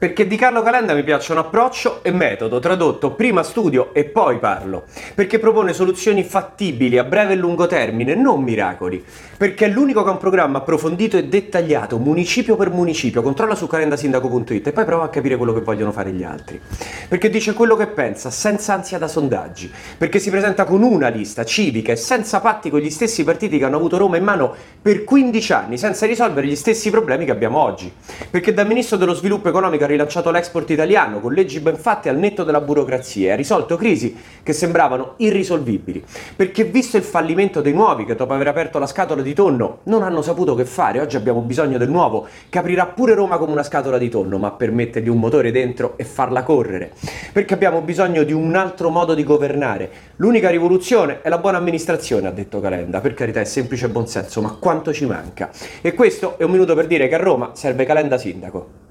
Perché di Carlo Calenda mi piacciono approccio e metodo, tradotto prima studio e poi parlo. Perché propone soluzioni fattibili a breve e lungo termine, non miracoli. Perché è l'unico che ha un programma approfondito e dettagliato, municipio per municipio. Controlla su calendasindaco.it e poi prova a capire quello che vogliono fare gli altri. Perché dice quello che pensa, senza ansia da sondaggi. Perché si presenta con una lista civica e senza patti con gli stessi partiti che hanno avuto Roma in mano per 15 anni, senza risolvere gli stessi problemi che abbiamo oggi. Perché da ministro dello sviluppo economico rilanciato l'export italiano con leggi ben fatte al netto della burocrazia e ha risolto crisi che sembravano irrisolvibili. Perché visto il fallimento dei nuovi che dopo aver aperto la scatola di tonno non hanno saputo che fare, oggi abbiamo bisogno del nuovo che aprirà pure Roma come una scatola di tonno, ma per mettergli un motore dentro e farla correre. Perché abbiamo bisogno di un altro modo di governare. L'unica rivoluzione è la buona amministrazione, ha detto Calenda. Per carità è semplice buonsenso, ma quanto ci manca? E questo è un minuto per dire che a Roma serve Calenda sindaco.